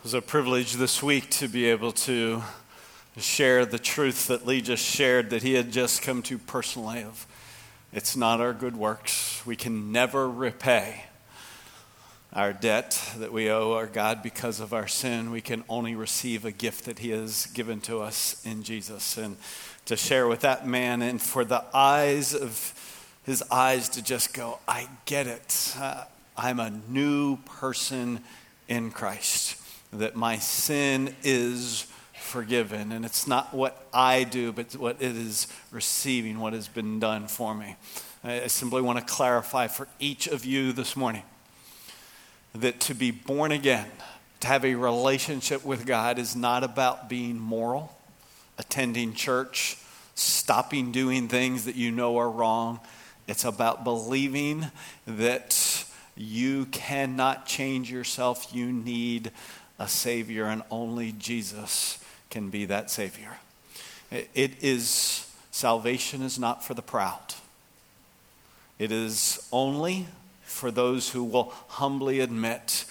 It was a privilege this week to be able to share the truth that Lee just shared that he had just come to personally of it's not our good works. We can never repay our debt that we owe our God because of our sin. We can only receive a gift that he has given to us in Jesus. And to share with that man and for the eyes of his eyes to just go, I get it. Uh, I'm a new person in Christ that my sin is forgiven. And it's not what I do, but what it is receiving, what has been done for me. I simply want to clarify for each of you this morning that to be born again, to have a relationship with God, is not about being moral, attending church, stopping doing things that you know are wrong. It's about believing that you cannot change yourself. You need a Savior, and only Jesus can be that Savior. It is, salvation is not for the proud, it is only for those who will humbly admit,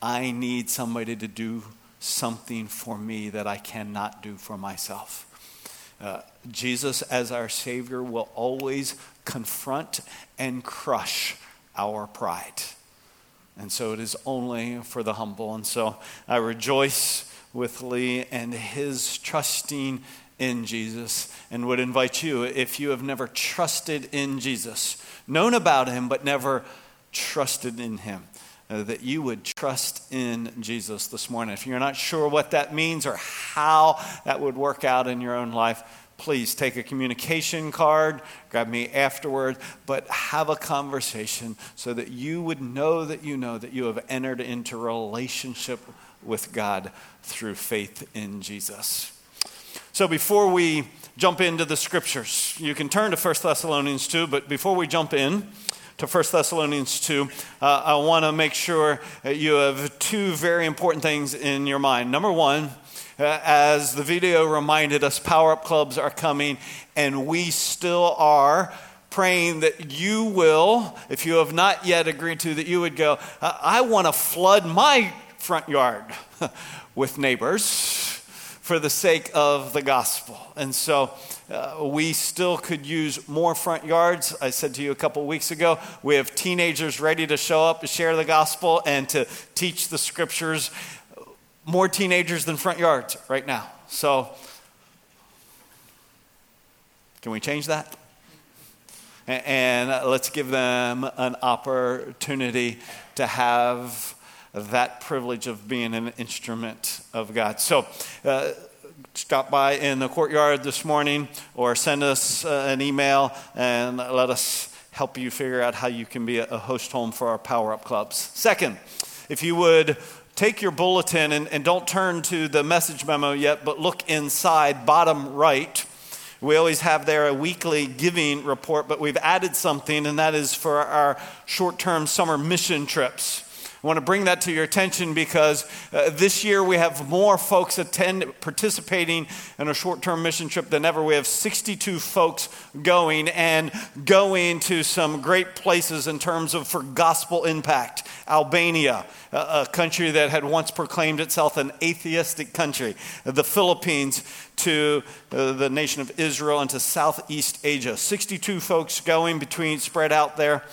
I need somebody to do something for me that I cannot do for myself. Uh, Jesus, as our Savior, will always confront and crush our pride. And so it is only for the humble. And so I rejoice with Lee and his trusting in Jesus and would invite you, if you have never trusted in Jesus, known about him, but never trusted in him, uh, that you would trust in Jesus this morning. If you're not sure what that means or how that would work out in your own life, please take a communication card, grab me afterward, but have a conversation so that you would know that you know that you have entered into relationship with God through faith in Jesus. So before we jump into the scriptures, you can turn to 1 Thessalonians 2, but before we jump in, to 1 Thessalonians 2, uh, I want to make sure that you have two very important things in your mind. Number one, uh, as the video reminded us, Power Up Clubs are coming, and we still are praying that you will, if you have not yet agreed to, that you would go, I want to flood my front yard with neighbors for the sake of the gospel. And so uh, we still could use more front yards. I said to you a couple weeks ago, we have teenagers ready to show up to share the gospel and to teach the scriptures more teenagers than front yards right now. So, can we change that? And let's give them an opportunity to have that privilege of being an instrument of God. So, uh, stop by in the courtyard this morning or send us uh, an email and let us help you figure out how you can be a host home for our Power Up Clubs. Second, if you would take your bulletin and, and don't turn to the message memo yet, but look inside, bottom right. We always have there a weekly giving report, but we've added something, and that is for our short term summer mission trips. I want to bring that to your attention because uh, this year we have more folks attend, participating in a short term mission trip than ever. We have 62 folks going and going to some great places in terms of for gospel impact. Albania, a, a country that had once proclaimed itself an atheistic country, the Philippines to uh, the nation of Israel and to Southeast Asia. 62 folks going between, spread out there.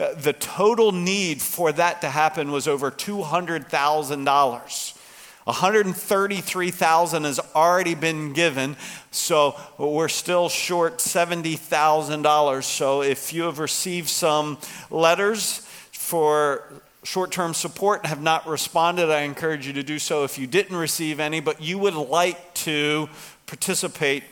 Uh, the total need for that to happen was over $200,000. 133,000 has already been given, so we're still short $70,000. So if you have received some letters for short-term support and have not responded, I encourage you to do so. If you didn't receive any but you would like to participate,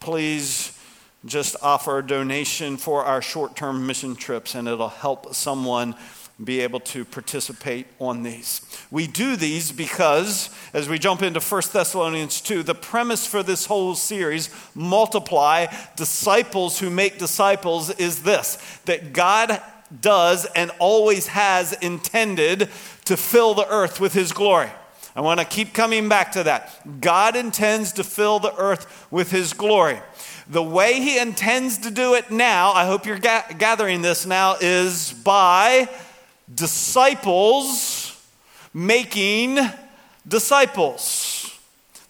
please just offer a donation for our short term mission trips, and it'll help someone be able to participate on these. We do these because, as we jump into 1 Thessalonians 2, the premise for this whole series, Multiply Disciples Who Make Disciples, is this that God does and always has intended to fill the earth with His glory. I want to keep coming back to that. God intends to fill the earth with His glory. The way he intends to do it now, I hope you're ga- gathering this now, is by disciples making disciples.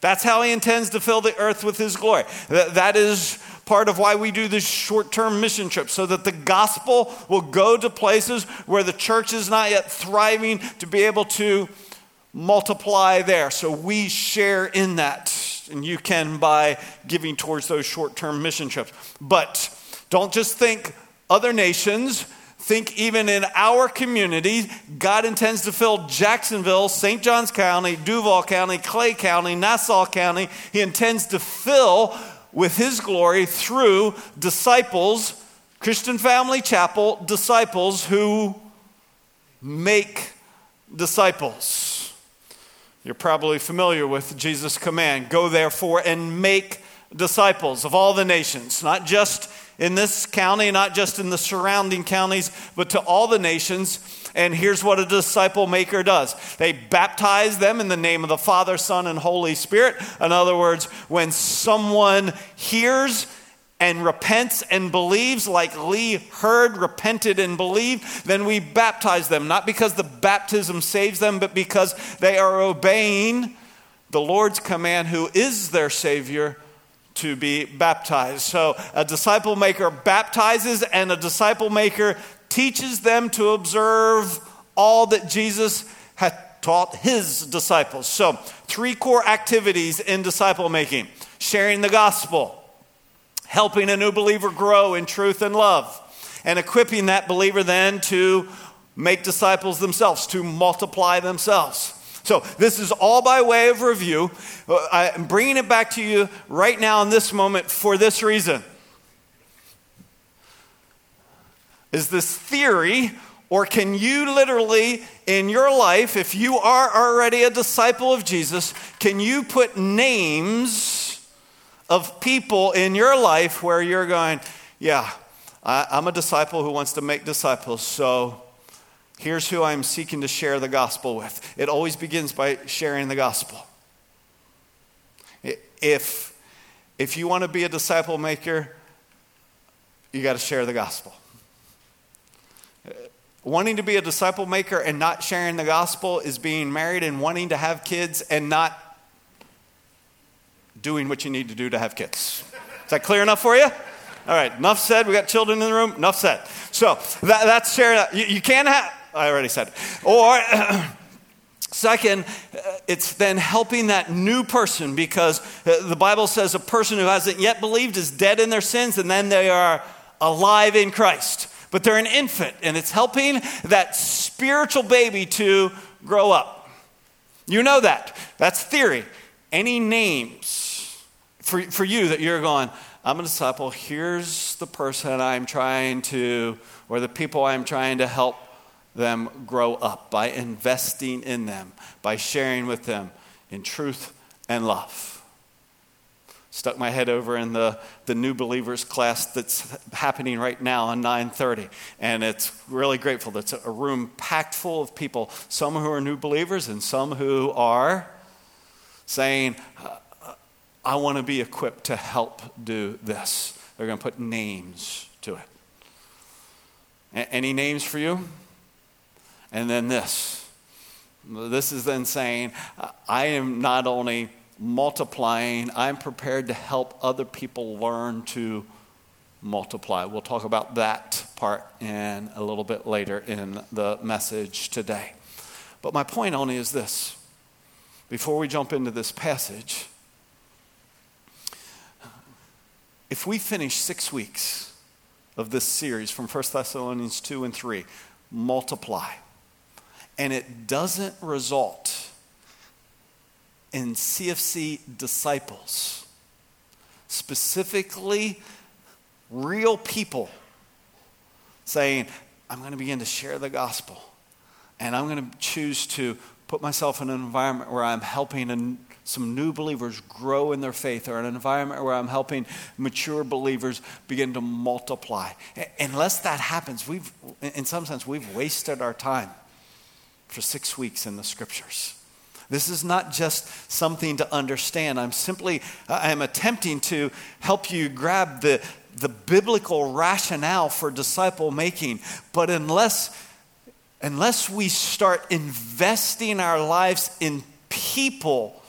That's how he intends to fill the earth with his glory. That is part of why we do this short term mission trip, so that the gospel will go to places where the church is not yet thriving to be able to multiply there. So we share in that. And you can by giving towards those short term mission trips. But don't just think other nations think even in our community, God intends to fill Jacksonville, St. Johns County, Duval County, Clay County, Nassau County. He intends to fill with His glory through disciples, Christian Family Chapel, disciples who make disciples. You're probably familiar with Jesus' command go therefore and make disciples of all the nations, not just in this county, not just in the surrounding counties, but to all the nations. And here's what a disciple maker does they baptize them in the name of the Father, Son, and Holy Spirit. In other words, when someone hears and repents and believes, like Lee heard, repented, and believed, then we baptize them. Not because the baptism saves them, but because they are obeying the Lord's command, who is their Savior to be baptized. So a disciple maker baptizes, and a disciple maker teaches them to observe all that Jesus had taught his disciples. So, three core activities in disciple making sharing the gospel, helping a new believer grow in truth and love, and equipping that believer then to make disciples themselves, to multiply themselves. So, this is all by way of review. Uh, I'm bringing it back to you right now in this moment for this reason. Is this theory, or can you literally, in your life, if you are already a disciple of Jesus, can you put names of people in your life where you're going, yeah, I, am a disciple who wants to make disciples, so Here's who I'm seeking to share the gospel with. It always begins by sharing the gospel. If, if you want to be a disciple maker, you got to share the gospel. Wanting to be a disciple maker and not sharing the gospel is being married and wanting to have kids and not doing what you need to do to have kids. Is that clear enough for you? All right, enough said. We got children in the room. Enough said. So that, that's sharing. You, you can't have I already said. Or, second, it's then helping that new person because uh, the Bible says a person who hasn't yet believed is dead in their sins and then they are alive in Christ. But they're an infant, and it's helping that spiritual baby to grow up. You know that. That's theory. Any names for, for you that you're going, I'm a disciple, here's the person I'm trying to, or the people I'm trying to help them grow up, by investing in them, by sharing with them in truth and love. Stuck my head over in the, the new believers class that's happening right now on 9:30, and it's really grateful. That's a room packed full of people, some who are new believers and some who are saying, "I want to be equipped to help do this." They're going to put names to it. Any names for you? And then this. This is then saying, I am not only multiplying, I'm prepared to help other people learn to multiply. We'll talk about that part in a little bit later in the message today. But my point only is this before we jump into this passage, if we finish six weeks of this series from 1 Thessalonians 2 and 3, multiply. And it doesn't result in CFC disciples, specifically real people saying, I'm going to begin to share the gospel, and I'm going to choose to put myself in an environment where I'm helping an, some new believers grow in their faith, or an environment where I'm helping mature believers begin to multiply. Unless that happens, we've, in some sense, we've wasted our time for six weeks in the scriptures. This is not just something to understand. I'm simply, I'm attempting to help you grab the, the biblical rationale for disciple making. But unless, unless we start investing our lives in people,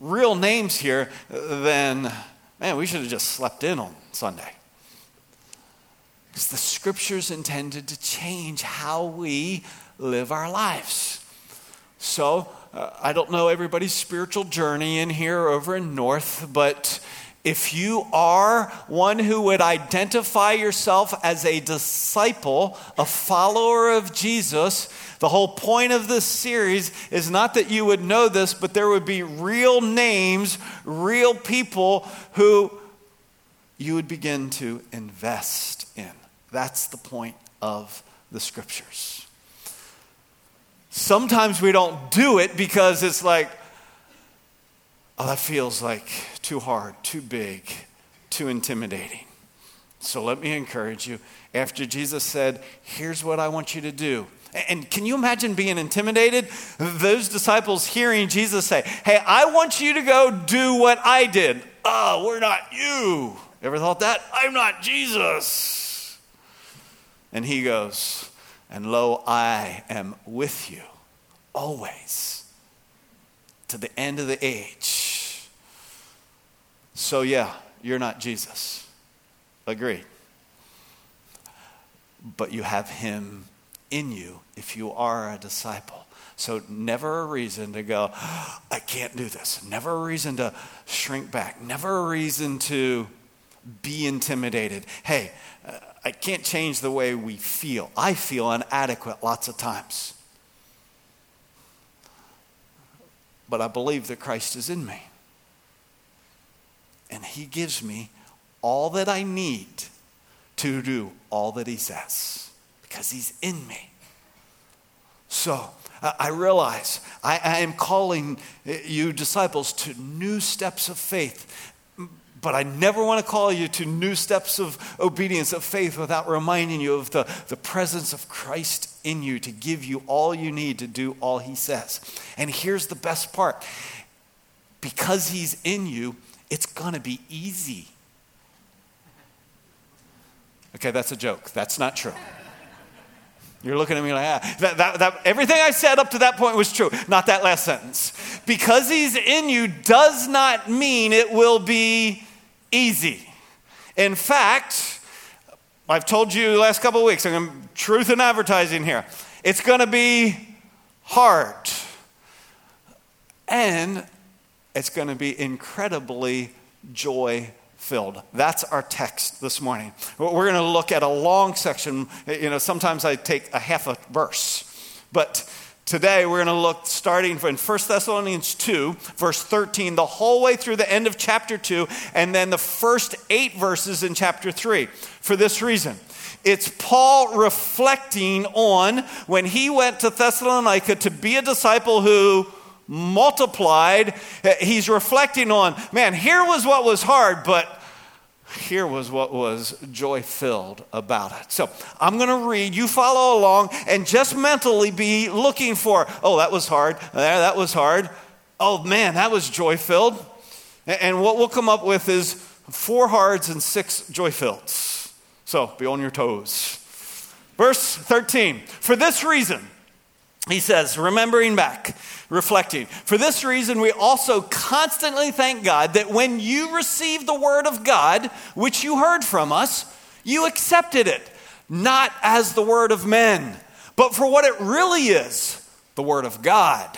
real names here, then man, we should have just slept in on Sunday. Because the scripture's intended to change how we live our lives. So, uh, I don't know everybody's spiritual journey in here over in North, but if you are one who would identify yourself as a disciple, a follower of Jesus, the whole point of this series is not that you would know this, but there would be real names, real people who you would begin to invest in. That's the point of the scriptures. Sometimes we don't do it because it's like, oh, that feels like too hard, too big, too intimidating. So let me encourage you. After Jesus said, Here's what I want you to do. And can you imagine being intimidated? Those disciples hearing Jesus say, Hey, I want you to go do what I did. Oh, we're not you. Ever thought that? I'm not Jesus. And he goes, And lo, I am with you always to the end of the age. So, yeah, you're not Jesus. Agreed. But you have him in you if you are a disciple. So, never a reason to go, I can't do this. Never a reason to shrink back. Never a reason to be intimidated. Hey, uh, I can't change the way we feel. I feel inadequate lots of times. But I believe that Christ is in me. And He gives me all that I need to do all that He says because He's in me. So I realize I, I am calling you disciples to new steps of faith. But I never want to call you to new steps of obedience, of faith, without reminding you of the, the presence of Christ in you to give you all you need to do all He says. And here's the best part because He's in you, it's going to be easy. Okay, that's a joke. That's not true. You're looking at me like, ah, that, that, that, everything I said up to that point was true, not that last sentence. Because he's in you does not mean it will be easy. In fact, I've told you the last couple of weeks, I'm truth in advertising here. It's going to be hard. And it's going to be incredibly joy filled. That's our text this morning. We're going to look at a long section. You know, sometimes I take a half a verse, but today we're going to look starting in 1 Thessalonians 2, verse 13, the whole way through the end of chapter 2, and then the first eight verses in chapter 3. For this reason, it's Paul reflecting on when he went to Thessalonica to be a disciple who multiplied. He's reflecting on, man, here was what was hard, but here was what was joy filled about it. So I'm going to read, you follow along, and just mentally be looking for, oh, that was hard. There, that was hard. Oh, man, that was joy filled. And what we'll come up with is four hards and six joy fills. So be on your toes. Verse 13 For this reason, he says, remembering back, reflecting. For this reason, we also constantly thank God that when you received the word of God, which you heard from us, you accepted it, not as the word of men, but for what it really is the word of God,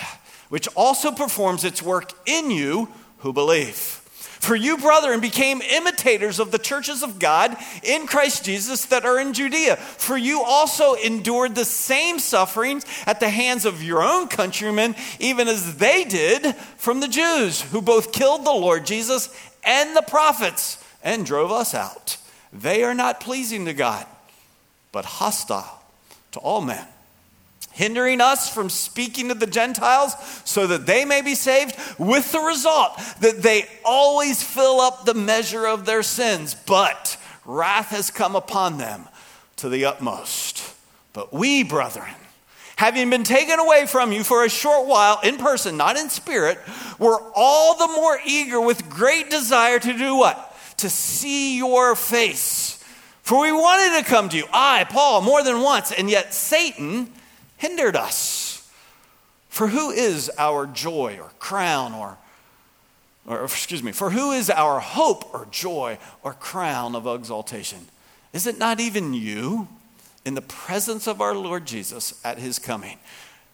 which also performs its work in you who believe. For you, brethren, became imitators of the churches of God in Christ Jesus that are in Judea. For you also endured the same sufferings at the hands of your own countrymen, even as they did from the Jews, who both killed the Lord Jesus and the prophets and drove us out. They are not pleasing to God, but hostile to all men hindering us from speaking to the Gentiles so that they may be saved, with the result that they always fill up the measure of their sins. But wrath has come upon them to the utmost. But we, brethren, having been taken away from you for a short while in person, not in spirit, were all the more eager with great desire to do what? To see your face. For we wanted to come to you, I, Paul, more than once, and yet Satan hindered us. For who is our joy or crown or, or, excuse me, for who is our hope or joy or crown of exaltation? Is it not even you in the presence of our Lord Jesus at his coming?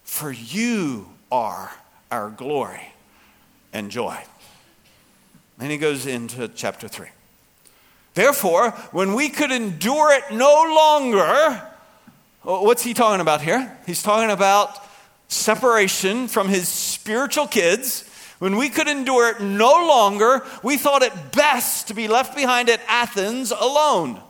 For you are our glory and joy. And he goes into chapter 3. Therefore, when we could endure it no longer, what's he talking about here? He's talking about separation from his spiritual kids. When we could endure it no longer, we thought it best to be left behind at Athens alone.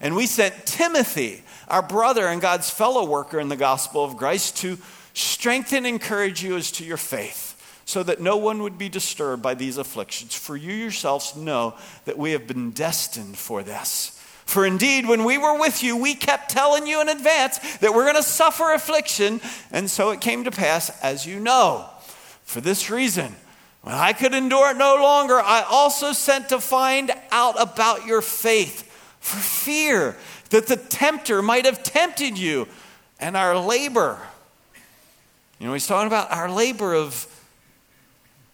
And we sent Timothy, our brother and God's fellow worker in the gospel of Christ, to strengthen and encourage you as to your faith so that no one would be disturbed by these afflictions. For you yourselves know that we have been destined for this. For indeed, when we were with you, we kept telling you in advance that we're going to suffer affliction, and so it came to pass, as you know. For this reason, when I could endure it no longer, I also sent to find out about your faith, for fear that the tempter might have tempted you and our labor. You know, he's talking about our labor of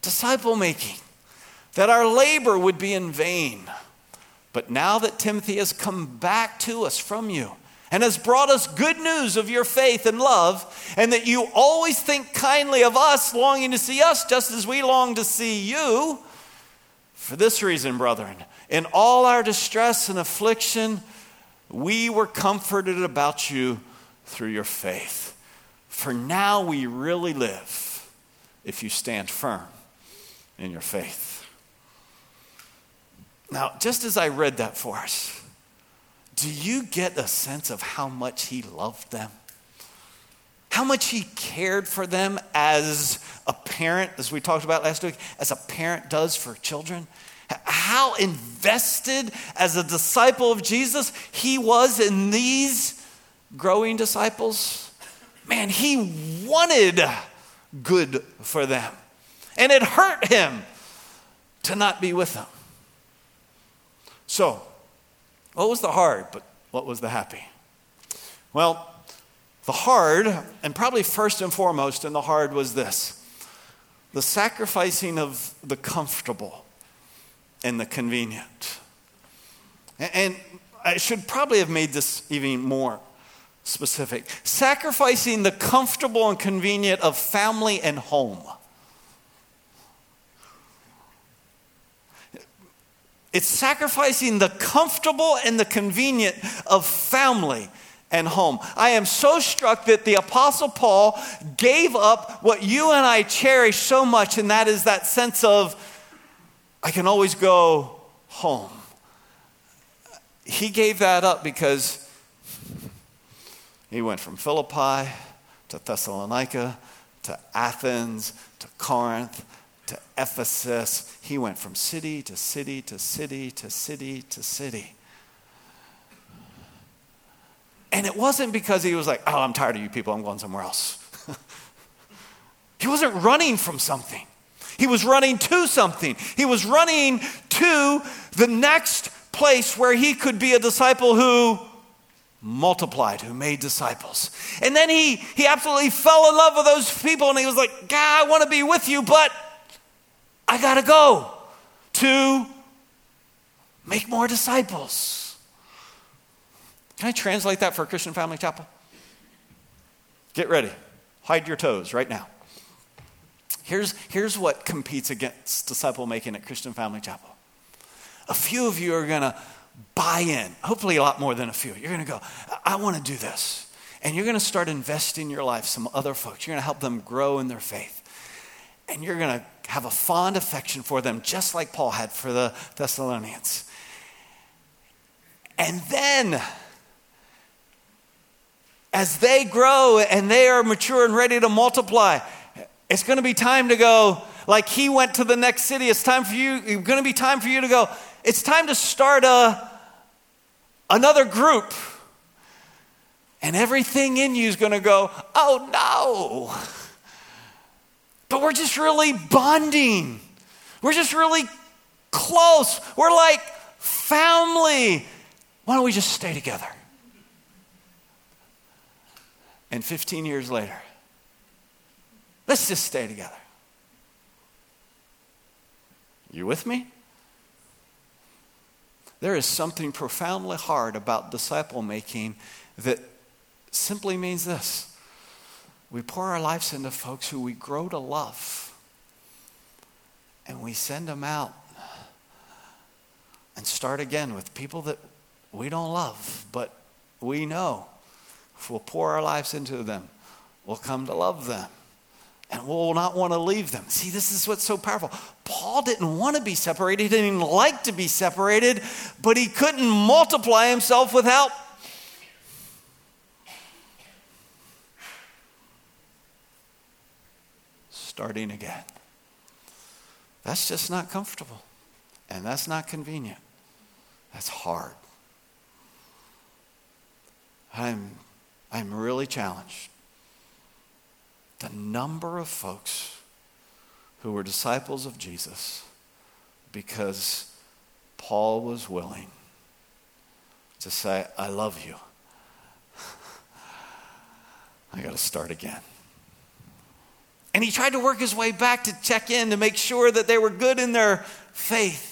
disciple making, that our labor would be in vain. But now that Timothy has come back to us from you and has brought us good news of your faith and love, and that you always think kindly of us, longing to see us just as we long to see you, for this reason, brethren, in all our distress and affliction, we were comforted about you through your faith. For now we really live if you stand firm in your faith. Now, just as I read that for us, do you get a sense of how much he loved them? How much he cared for them as a parent, as we talked about last week, as a parent does for children? How invested as a disciple of Jesus he was in these growing disciples? Man, he wanted good for them. And it hurt him to not be with them. So, what was the hard, but what was the happy? Well, the hard, and probably first and foremost in the hard, was this the sacrificing of the comfortable and the convenient. And I should probably have made this even more specific sacrificing the comfortable and convenient of family and home. It's sacrificing the comfortable and the convenient of family and home. I am so struck that the Apostle Paul gave up what you and I cherish so much, and that is that sense of, I can always go home. He gave that up because he went from Philippi to Thessalonica to Athens to Corinth to Ephesus. He went from city to city to city to city to city. And it wasn't because he was like, oh, I'm tired of you people, I'm going somewhere else. he wasn't running from something, he was running to something. He was running to the next place where he could be a disciple who multiplied, who made disciples. And then he, he absolutely fell in love with those people and he was like, God, I want to be with you, but I got to go to make more disciples. Can I translate that for a Christian Family Chapel? Get ready. Hide your toes right now. Here's, here's what competes against disciple making at Christian Family Chapel. A few of you are going to buy in, hopefully, a lot more than a few. You're going to go, I, want to do this. And you're going to start investing your life, some other folks. You're going to help them grow in their faith. And you're going to have a fond affection for them, just like Paul had for the Thessalonians. And then, as they grow and they are mature and ready to multiply, it's going to be time to go, like he went to the next city. It's time for you, it's going to be time for you to go. It's time to start a, another group. And everything in you is going to go, oh no but we're just really bonding. We're just really close. We're like family. Why don't we just stay together? And 15 years later, Let's just stay together. You with me? There is something profoundly hard about disciple making that simply means this we pour our lives into folks who we grow to love, and we send them out and start again with people that we don't love, but we know if we'll pour our lives into them, we'll come to love them and we will not want to leave them. See, this is what's so powerful. Paul didn't want to be separated, he didn't even like to be separated, but he couldn't multiply himself without. Starting again. That's just not comfortable. And that's not convenient. That's hard. I'm, I'm really challenged the number of folks who were disciples of Jesus because Paul was willing to say, I love you. I got to start again. And he tried to work his way back to check in to make sure that they were good in their faith.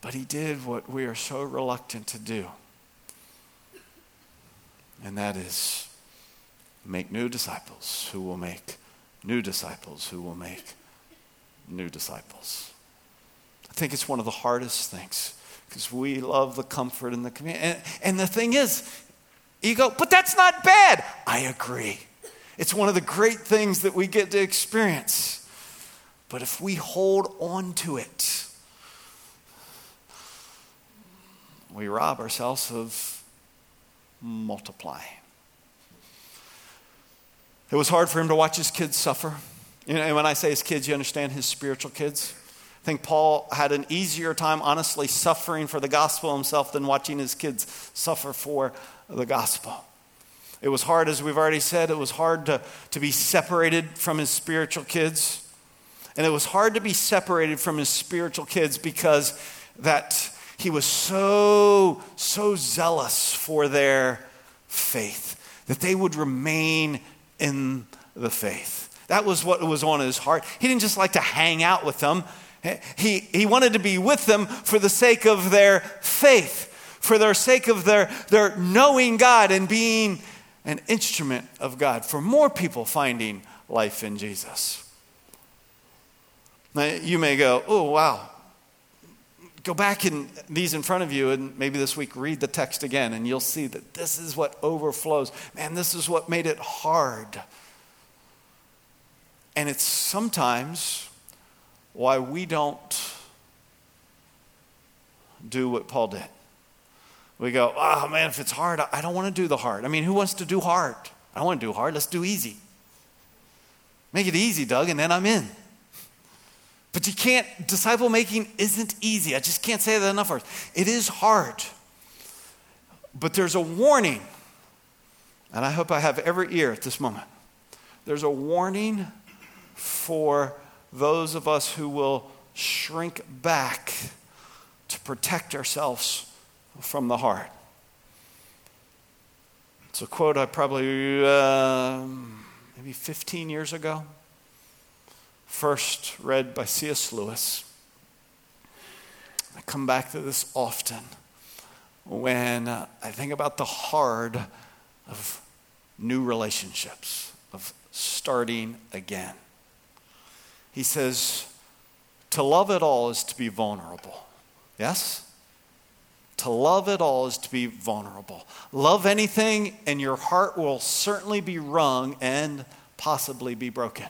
But he did what we are so reluctant to do, and that is make new disciples who will make new disciples who will make new disciples. I think it's one of the hardest things because we love the comfort and the community. And, and the thing is, you go, but that's not bad. I agree. It's one of the great things that we get to experience. But if we hold on to it, we rob ourselves of multiply. It was hard for him to watch his kids suffer. You know, and when I say his kids, you understand his spiritual kids. I think Paul had an easier time, honestly, suffering for the gospel himself than watching his kids suffer for the gospel. It was hard, as we've already said, it was hard to, to be separated from his spiritual kids. And it was hard to be separated from his spiritual kids because that he was so, so zealous for their faith that they would remain in the faith. That was what was on his heart. He didn't just like to hang out with them, he, he wanted to be with them for the sake of their faith, for their sake of their, their knowing God and being an instrument of God, for more people finding life in Jesus. Now, you may go, oh, wow, Go back in these in front of you and maybe this week read the text again and you'll see that this is what overflows. Man, this is what made it hard. And it's sometimes why we don't do what Paul did. We go, oh man, if it's hard, I don't want to do the hard. I mean, who wants to do hard? I don't want to do hard. Let's do easy. Make it easy, Doug, and then I'm in. But you can't, disciple making isn't easy. I just can't say that enough. It is hard. But there's a warning, and I hope I have every ear at this moment. There's a warning for those of us who will shrink back to protect ourselves from the heart. It's a quote I probably, uh, maybe 15 years ago first read by C.S. Lewis. I come back to this often when uh, I think about the hard of new relationships, of starting again. He says, To love at all is to be vulnerable. Yes? To love at all is to be vulnerable. Love anything, and your heart will certainly be wrung and possibly be broken.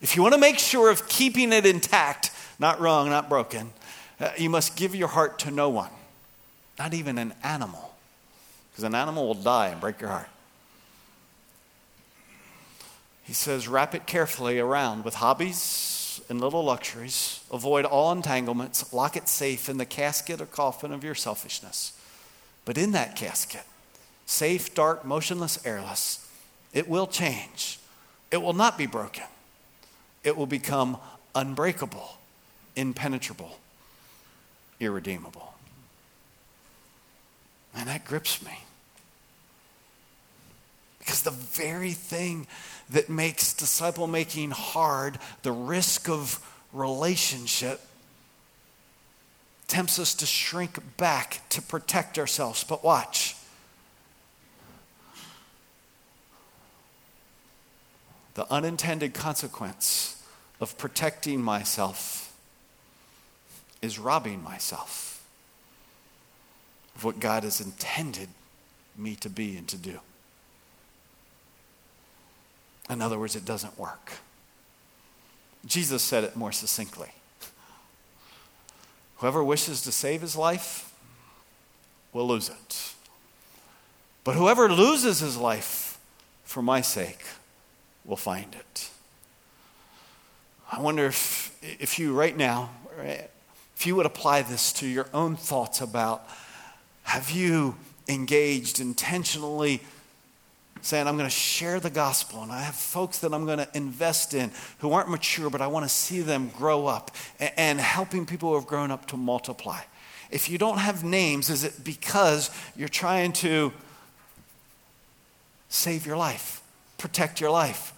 If you want to make sure of keeping it intact, not wrong, not broken, uh, you must give your heart to no one, not even an animal, because an animal will die and break your heart. He says, wrap it carefully around with hobbies and little luxuries. Avoid all entanglements. Lock it safe in the casket or coffin of your selfishness. But in that casket, safe, dark, motionless, airless, it will change. It will not be broken it will become unbreakable, impenetrable, irredeemable. And that grips me. Because the very thing that makes disciple making hard, the risk of relationship, tempts us to shrink back to protect ourselves. But watch. The unintended consequence of protecting myself is robbing myself of what God has intended me to be and to do. In other words, it doesn't work. Jesus said it more succinctly. Whoever wishes to save his life will lose it. But whoever loses his life for my sake will find it. I wonder if, if you, right now, if you would apply this to your own thoughts about have you engaged intentionally saying, I'm going to share the gospel, and I have folks that I'm going to invest in who aren't mature, but I want to see them grow up, and, helping people who have grown up to multiply. If you don't have names, is it because you're trying to save your life, protect your life,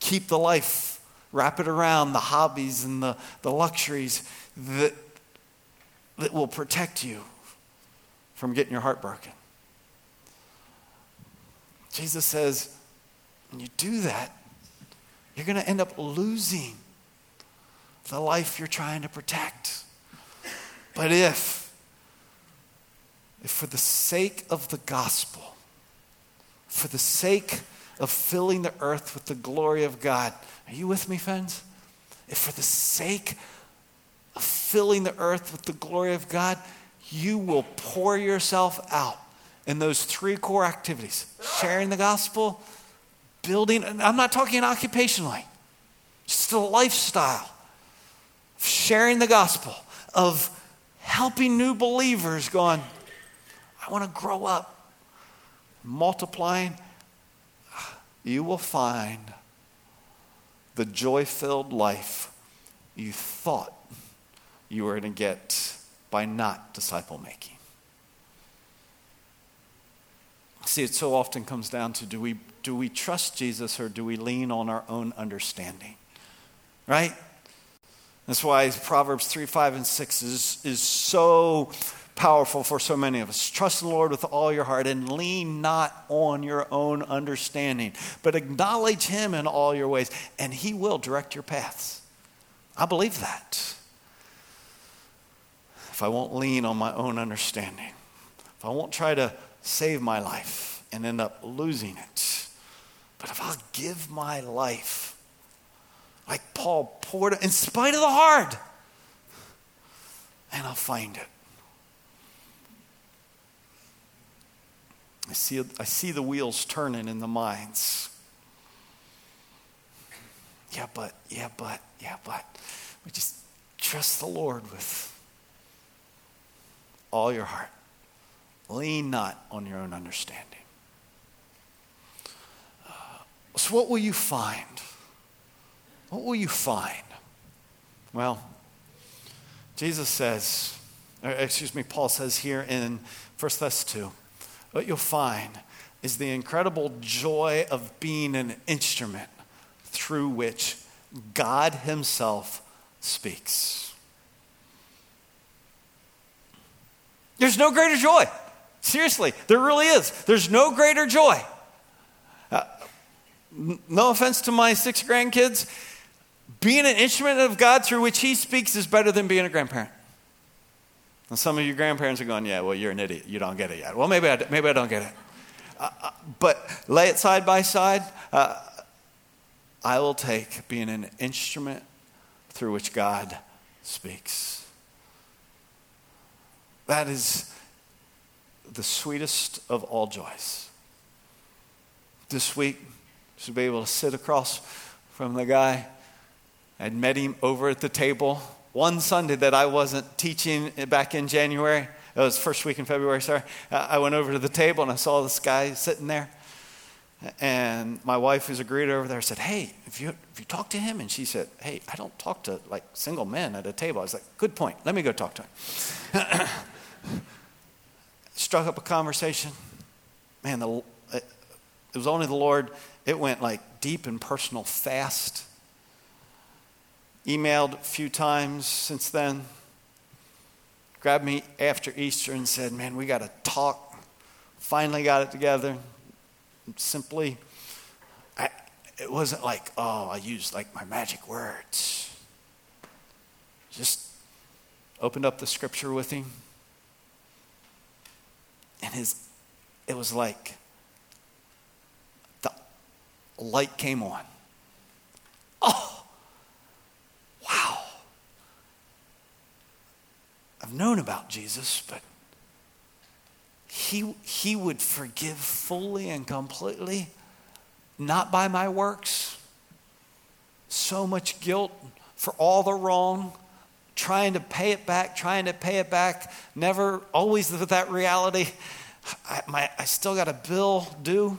keep the life, wrap it around the hobbies and the, the luxuries that, that will protect you from getting your heart broken? Jesus says, when you do that, you're going to end up losing the life you're trying to protect. But if, if for the sake of the gospel, for the sake of filling the earth with the glory of God, are you with me, friends? If for the sake of filling the earth with the glory of God, you will pour yourself out in those three core activities sharing the gospel, building, I'm not talking occupationally, just a lifestyle sharing the gospel, of helping new believers going, I want to grow up, multiplying. You will find the joy filled life you thought you were going to get by not disciple making. See, it so often comes down to do we, do we trust Jesus or do we lean on our own understanding? Right? That's why Proverbs 3, 5, and 6 is, is so powerful for so many of us. Trust the Lord with all your heart and lean not on your own understanding, but acknowledge Him in all your ways, and He will direct your paths. I believe that. If I won't lean on my own understanding, if I won't try to save my life and end up losing it. But if I'll give my life, like Paul poured in spite of the hard, and I'll find it. I see, I see the wheels turning in the minds. Yeah, but, yeah, but, yeah, but. We just trust the Lord with all your heart. Lean not on your own understanding. Uh, so, what will you find? What will you find? Well, Jesus says, excuse me, Paul says here in 1 Thess 2, what you'll find is the incredible joy of being an instrument through which God Himself speaks. There's no greater joy. Seriously, there really is. There's no greater joy. Uh, no offense to my six grandkids, being an instrument of God through which He speaks is better than being a grandparent. And some of your grandparents are going, yeah, well, you're an idiot. You don't get it yet. Well, maybe I, maybe I don't get it. Uh, uh, but lay it side by side. Uh, I will take being an instrument through which God speaks. That is the sweetest of all joys. This week, to be able to sit across from the guy. I'd met him over at the table one Sunday that I wasn't teaching back in January. It was first week in February, sorry. I went over to the table and I saw this guy sitting there. And my wife, who's a greeter over there, said, Hey, if you, if you talk to him? And she said, Hey, I don't talk to like single men at a table. I was like, Good point. Let me go talk to him. struck up a conversation. Man, the, uh, It was only the Lord. It went like deep and personal fast. Emailed a few times since then. Grabbed me after Easter and said, Man, we got to talk. Finally got it together. Simply, I, it wasn't like, oh, I used like my magic words. Just opened up the scripture with him. And his, it was like the light came on. Oh, wow. I've known about Jesus, but he, he would forgive fully and completely, not by my works. So much guilt for all the wrong, trying to pay it back, trying to pay it back, never always with that reality. I, my, I still got a bill due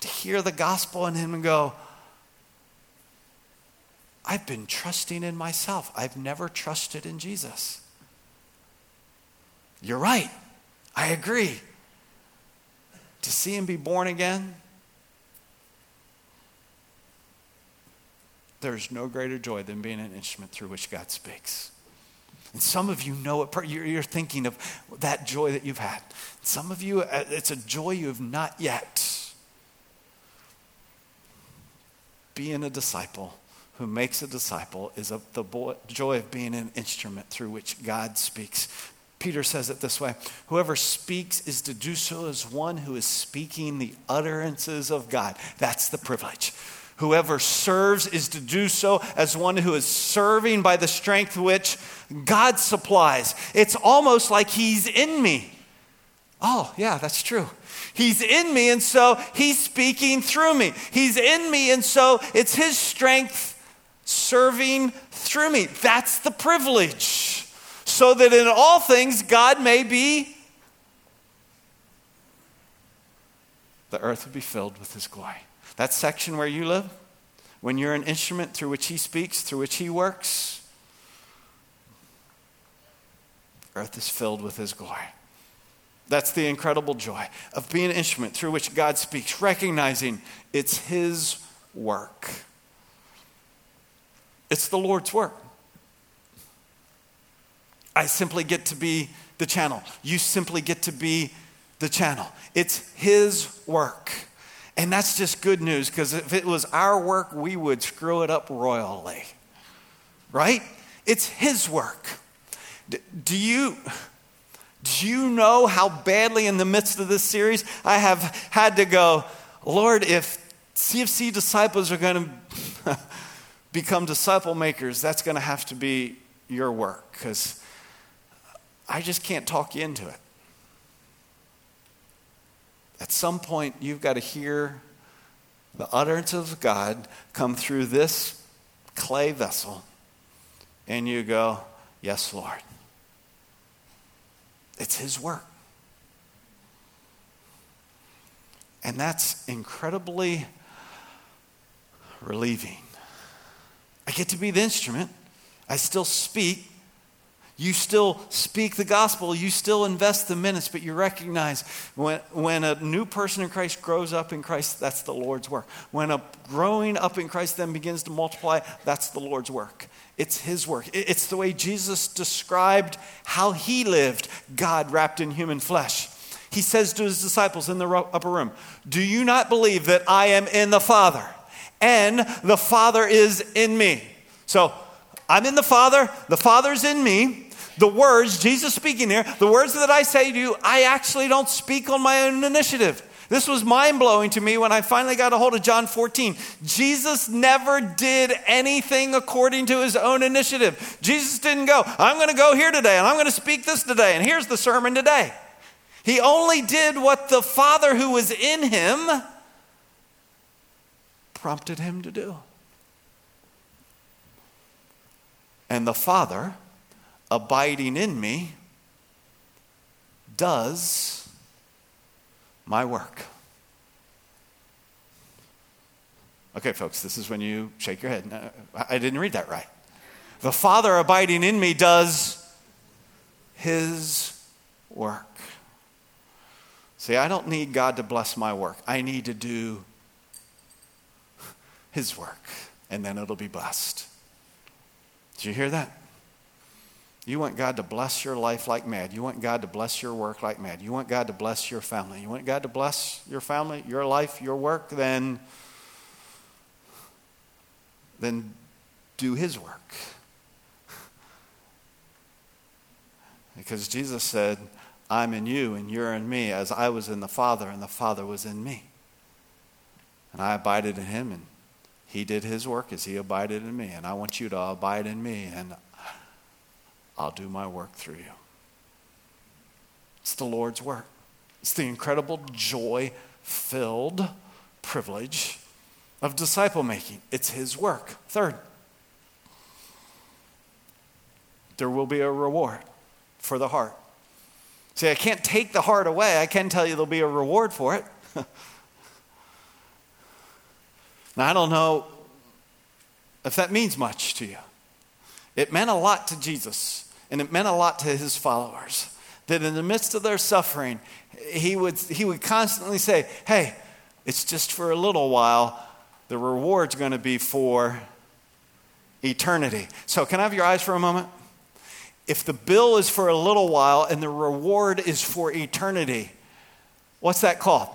to hear the gospel in him and go, I've been trusting in myself. I've never trusted in Jesus. You're right. I agree. To see him be born again, there's no greater joy than being an instrument through which God speaks. And some of you know it, you're thinking of that joy that you've had. Some of you, uh, it's a joy you have not yet. Being a disciple who makes a disciple is the joy of being an instrument through which God speaks. Peter says it this way Whoever speaks is to do so as one who is speaking the utterances of God. That's the privilege. Whoever serves is to do so as one who is serving by the strength which God supplies. It's almost like He's in me. Oh, yeah, that's true. He's in me, and so He's speaking through me. He's in me, and so it's His strength serving through me. That's the privilege. So that in all things, God may be, the earth would be filled with His glory. That section where you live, when you're an instrument through which He speaks, through which He works, earth is filled with His glory. That's the incredible joy of being an instrument through which God speaks, recognizing it's His work. It's the Lord's work. I simply get to be the channel. You simply get to be the channel. It's His work. And that's just good news because if it was our work, we would screw it up royally. Right? It's His work. Do you. Do you know how badly in the midst of this series I have had to go, Lord, if CFC disciples are going to become disciple makers, that's going to have to be your work because I just can't talk you into it. At some point, you've got to hear the utterance of God come through this clay vessel, and you go, Yes, Lord. It's His work. And that's incredibly relieving. I get to be the instrument. I still speak, you still speak the gospel, you still invest the minutes, but you recognize when, when a new person in Christ grows up in Christ, that's the Lord's work. When a growing up in Christ then begins to multiply, that's the Lord's work. It's His work. It's the way Jesus described how He lived, God wrapped in human flesh. He says to His disciples in the upper room, Do you not believe that I am in the Father and the Father is in me? So, I'm in the Father, the Father's in me the words, Jesus speaking here, the words that I say to you, I actually don't speak on my own initiative. This was mind blowing to me when I finally got a hold of John 14. Jesus never did anything according to his own initiative. Jesus didn't go, I'm going to go here today and I'm going to speak this today and here's the sermon today. He only did what the Father who was in him prompted him to do. And the Father abiding in me does my work. Okay, folks, this is when you shake your head. I didn't read that right. The Father abiding in me does his work. See, I don't need God to bless my work. I need to do His work, and then it'll be blessed. Did you hear that? You want God to bless your life like mad. You want God to bless your work like mad. You want God to bless your family. You want God to bless your family, your life, your work, then, then do His work. Because Jesus said, I'm in you and you're in me, as I was in the Father and the Father was in me. And I abided in him, and he did his work as he abided in me. And I want you to abide in me, and I'll do my work through you. It's the Lord's work. It's the incredible joy filled privilege of disciple making. It's his work. Third, there will be a reward for the heart. See, I can't take the heart away. I can tell you there'll be a reward for it. now, I don't know if that means much to you. It meant a lot to Jesus, and it meant a lot to his followers. That in the midst of their suffering, he would, he would constantly say, Hey, it's just for a little while. The reward's going to be for eternity. So, can I have your eyes for a moment? if the bill is for a little while and the reward is for eternity, what's that called?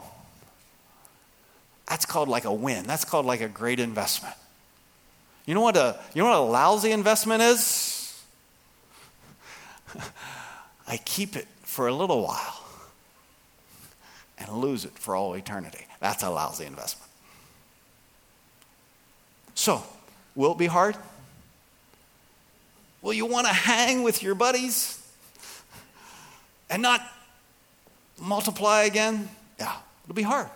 That's called like a win. That's called like a great investment. You know what a, you know what a lousy investment is? I keep it for a little while and lose it for all eternity. That's a lousy investment. So, will it be hard? Will you want to hang with your buddies and not multiply again? Yeah, it'll be hard.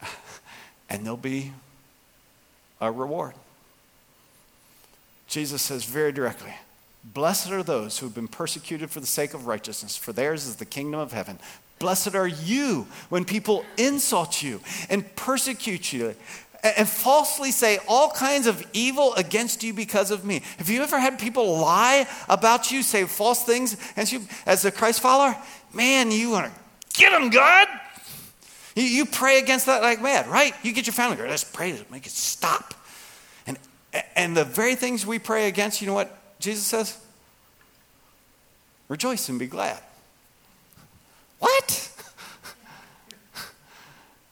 And there'll be a reward. Jesus says very directly Blessed are those who have been persecuted for the sake of righteousness, for theirs is the kingdom of heaven. Blessed are you when people insult you and persecute you and falsely say all kinds of evil against you because of me. Have you ever had people lie about you, say false things against you as a Christ follower? Man, you want to get them, God. You, you, pray against that like mad, right? You get your family, let's pray to make it stop. And, and the very things we pray against, you know what Jesus says? Rejoice and be glad. What?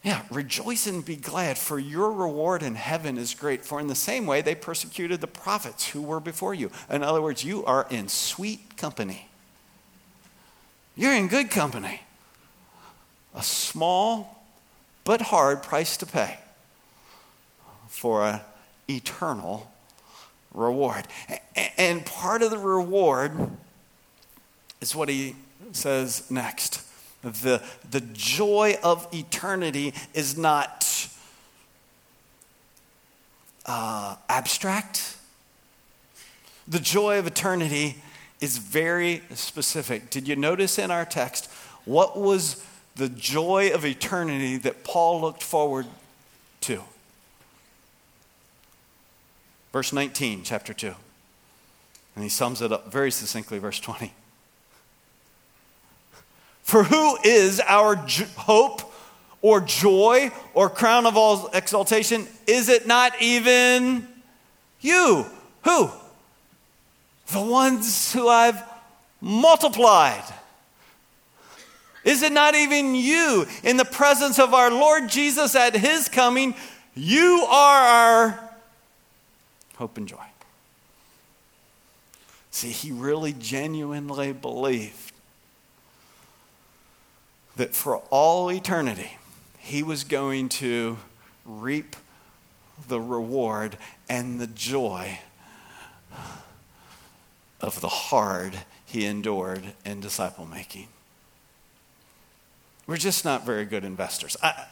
Yeah, rejoice and be glad, for your reward in heaven is great. For in the same way, they persecuted the prophets who were before you. In other words, you are in sweet company. You're in good company. A small but hard price to pay for an eternal reward. And part of the reward is what he says next. The, the joy of eternity is not uh, abstract. The joy of eternity is very specific. Did you notice in our text what was the joy of eternity that Paul looked forward to? Verse 19, chapter 2. And he sums it up very succinctly, verse 20. For who is our j- hope or joy or crown of all exaltation? Is it not even you? Who? The ones who I've multiplied. Is it not even you in the presence of our Lord Jesus at his coming? You are our hope and joy. See, he really genuinely believed that for all eternity, he was going to reap the reward and the joy of the hard he endured in disciple making. We're just not very good investors. I,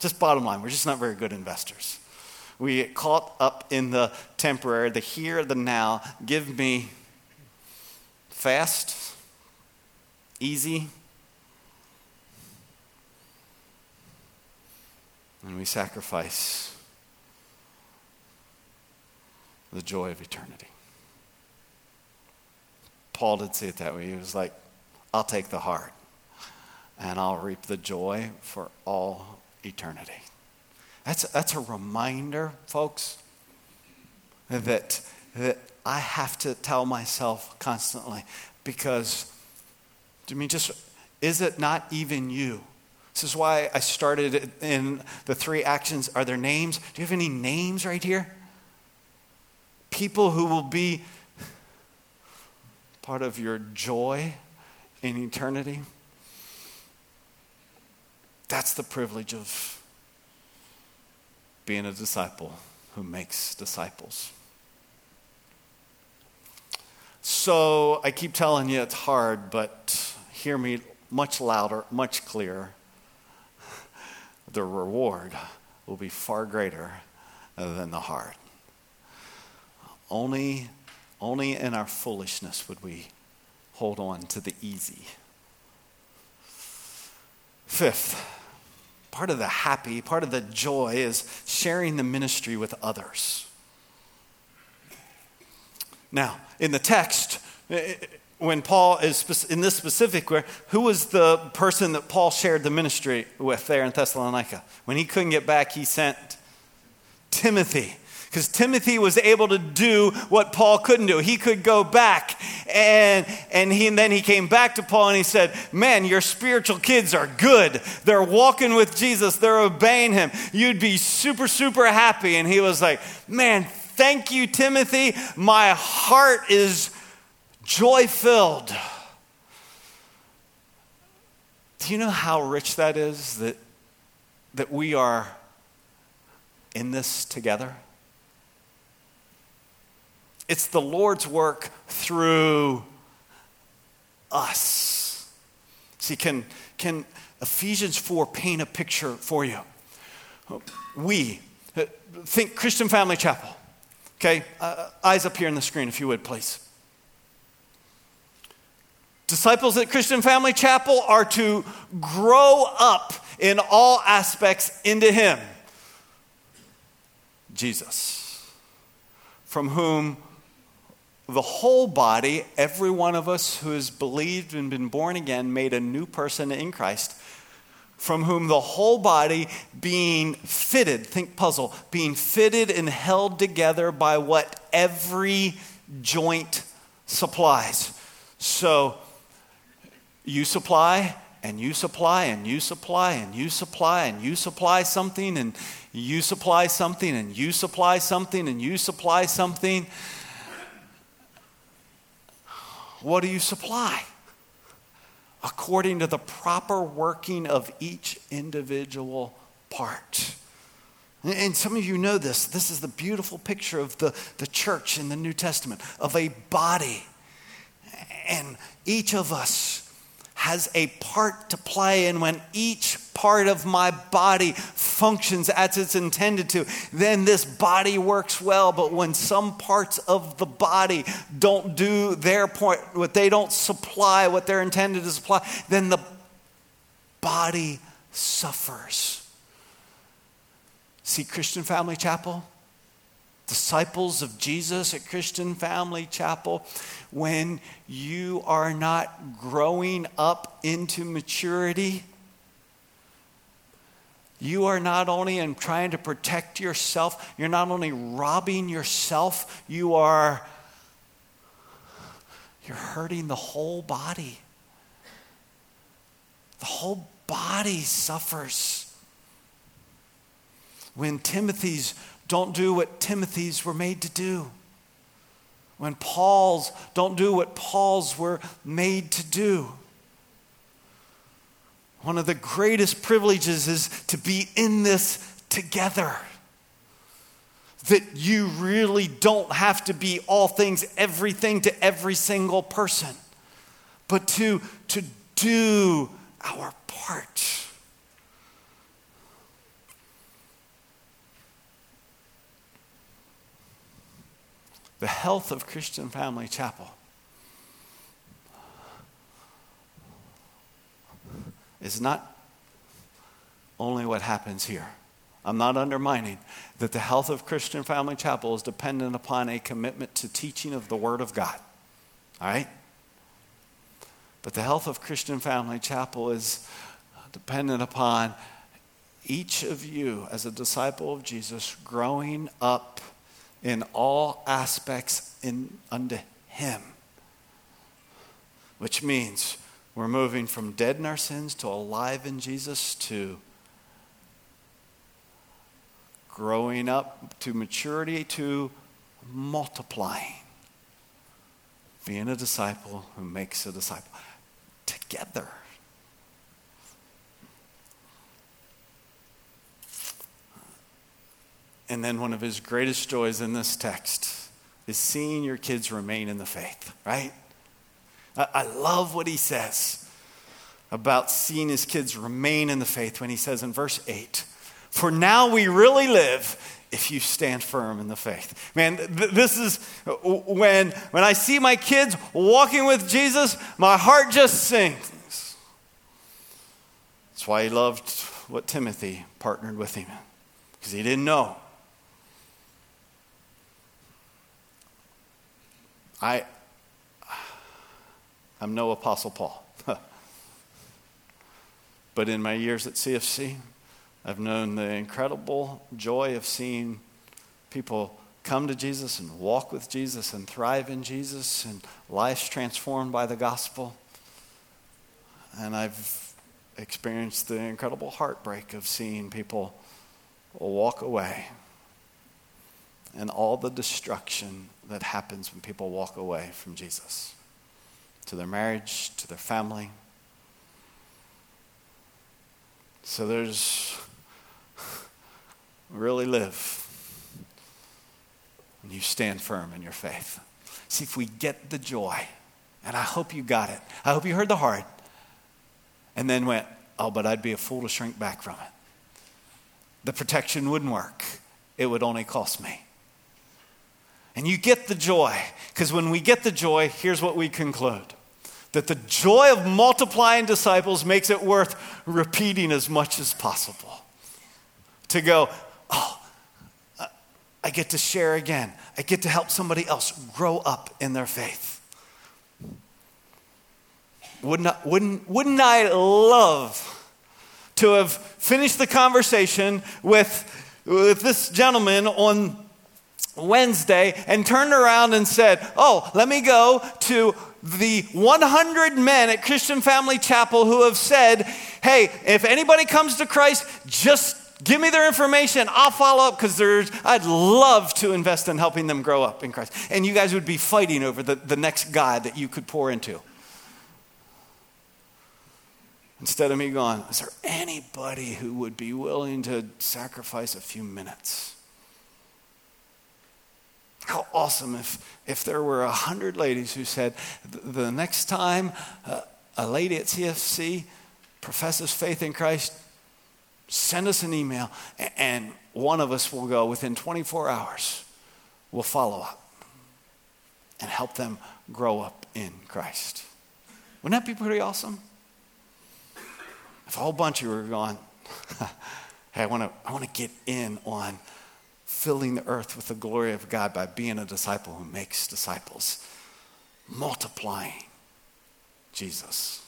just bottom line, we're just not very good investors. We get caught up in the temporary, the here, the now. Give me fast, easy, and we sacrifice the joy of eternity. Paul did see it that way. He was like, I'll take the heart and I'll reap the joy for all eternity. That's, that's a reminder, folks, that, that I have to tell myself constantly because, I mean, just, is it not even you? This is why I started in the three actions. Are there names? Do you have any names right here? People who will be part of your joy in eternity. That's the privilege of being a disciple who makes disciples. So I keep telling you it's hard, but hear me much louder, much clearer. The reward will be far greater than the hard. Only, only in our foolishness would we hold on to the easy. Fifth, part of the happy, part of the joy is sharing the ministry with others. Now, in the text, eh, eh, when Paul is in this specific, where who was the person that Paul shared the ministry with there in Thessalonica? When he couldn't get back, he sent Timothy because Timothy was able to do what Paul couldn't do. He could go back, and, and, he, and then he came back to Paul and he said, Man, your spiritual kids are good. They're walking with Jesus, they're obeying him. You'd be super, super happy. And he was like, Man, thank you, Timothy. My heart is joy filled. Do you know how rich that is that, that we are in this together? It's the Lord's work through us. See, can, can Ephesians 4 paint a picture for you? We, think Christian Family Chapel. Okay, uh, eyes up here on the screen, if you would, please. Disciples at Christian Family Chapel are to grow up in all aspects into Him, Jesus, from whom the whole body, every one of us who has believed and been born again, made a new person in Christ, from whom the whole body being fitted, think puzzle, being fitted and held together by what every joint supplies. So you supply, and you supply, and you supply, and you supply, and you supply something, and you supply something, and you supply something, and you supply something. What do you supply? According to the proper working of each individual part. And some of you know this. This is the beautiful picture of the, the church in the New Testament, of a body. And each of us has a part to play. And when each part of my body functions as it's intended to, then this body works well. But when some parts of the body don't do their point, what they don't supply, what they're intended to supply, then the body suffers. See, Christian Family Chapel, disciples of Jesus at Christian Family Chapel, when you are not growing up into maturity, you are not only in trying to protect yourself, you're not only robbing yourself, you are you're hurting the whole body. The whole body suffers. When Timothy's don't do what Timothy's were made to do. When Paul's don't do what Paul's were made to do. One of the greatest privileges is to be in this together. That you really don't have to be all things, everything to every single person, but to, to do our part. The health of Christian Family Chapel is not only what happens here. I'm not undermining that the health of Christian Family Chapel is dependent upon a commitment to teaching of the Word of God. All right? But the health of Christian Family Chapel is dependent upon each of you as a disciple of Jesus growing up in all aspects in unto him. Which means we're moving from dead in our sins to alive in Jesus to growing up to maturity to multiplying. Being a disciple who makes a disciple together. And then one of his greatest joys in this text is seeing your kids remain in the faith, right? I, love what he says about seeing his kids remain in the faith when he says in verse 8, For now we really live if you stand firm in the faith. Man, th- this is when, when I see my kids walking with Jesus, my heart just sings. That's why he loved what Timothy partnered with him, because he didn't know. I, I'm no Apostle Paul. but in my years at CFC, I've known the incredible joy of seeing people come to Jesus and walk with Jesus and thrive in Jesus and lives transformed by the gospel. And I've experienced the incredible heartbreak of seeing people walk away and all the destruction that happens when people walk away from Jesus to their marriage, to their family. So there's really live when you stand firm in your faith. See, if we get the joy, and I hope you got it, I hope you heard the heart, and then went, oh, but I'd be a fool to shrink back from it. The protection wouldn't work, it would only cost me. And you get the joy, because when we get the joy, here's what we conclude that the joy of multiplying disciples makes it worth repeating as much as possible. To go, oh, I get to share again. I get to help somebody else grow up in their faith. Wouldn't I, wouldn't, wouldn't I love to have finished the conversation with, with this gentleman on Wednesday and turned around and said, Oh, let me go to the 100 men at Christian Family Chapel who have said, Hey, if anybody comes to Christ, just give me their information. I'll follow up because I'd love to invest in helping them grow up in Christ. And you guys would be fighting over the, the next guy that you could pour into. Instead of me going, Is there anybody who would be willing to sacrifice a few minutes? How awesome if, if there were a hundred ladies who said, the next time uh, a lady at CFC professes faith in Christ, send us an email and one of us will go within 24 hours. We'll follow up and help them grow up in Christ. Wouldn't that be pretty awesome? If a whole bunch of you were going, hey, I want to I want to get in on filling the earth with the glory of God by being a disciple who makes disciples, multiplying Jesus.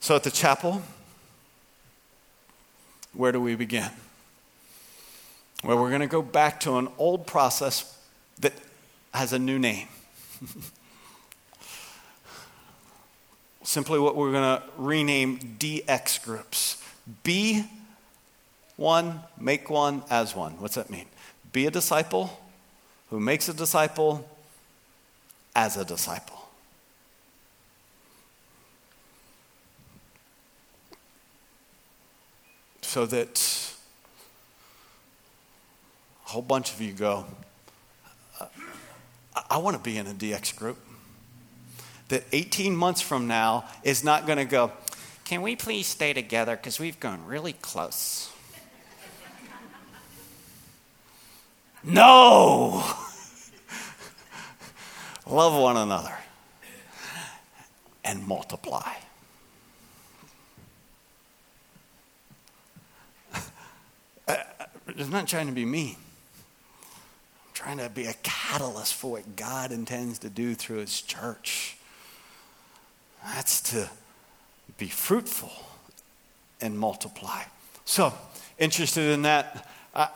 So at the chapel, where do we begin? Well, we're going to go back to an old process that has a new name. Simply what we're going to rename DX groups. B one, make one as one. What's that mean? Be a disciple who makes a disciple as a disciple. So that a whole bunch of you go, I want to be in a DX group. That 18 months from now is not going to go, can we please stay together because we've gone really close. No! Love one another and multiply. I'm not trying to be mean. I'm trying to be a catalyst for what God intends to do through His church. That's to be fruitful and multiply. So, interested in that? Uh,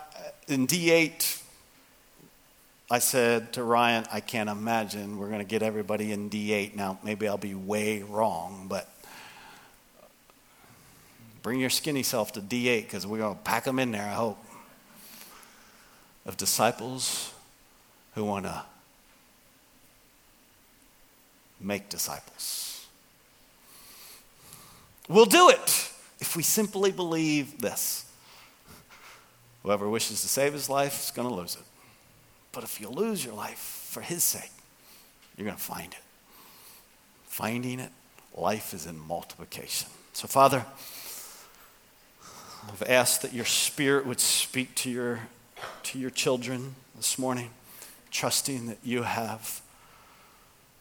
in D8, I said to Ryan, I can't imagine we're going to get everybody in D8. Now, maybe I'll be way wrong, but bring your skinny self to D8 because we're going to pack them in there, I hope. Of disciples who want to make disciples. We'll do it if we simply believe this. Whoever wishes to save his life is going to lose it. But if you lose your life for his sake, you're going to find it. Finding it, life is in multiplication. So, Father, I've asked that your spirit would speak to your, to your children this morning, trusting that you have,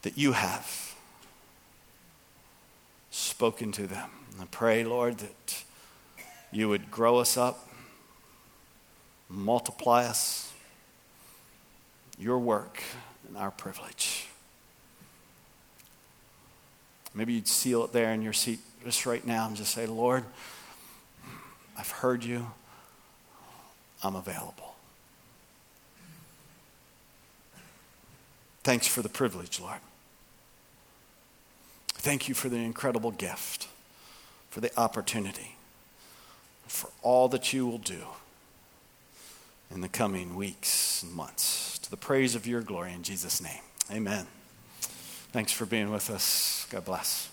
that you have spoken to them. And I pray, Lord, that you would grow us up, multiply us, your work and our privilege. Maybe you'd seal it there in your seat just right now and just say, Lord, I've heard you. I'm available. Thanks for the privilege, Lord. Thank you for the incredible gift, for the opportunity, for all that you will do in the coming weeks and months to the praise of your glory in Jesus' name. Amen. Thanks for being with us. God bless.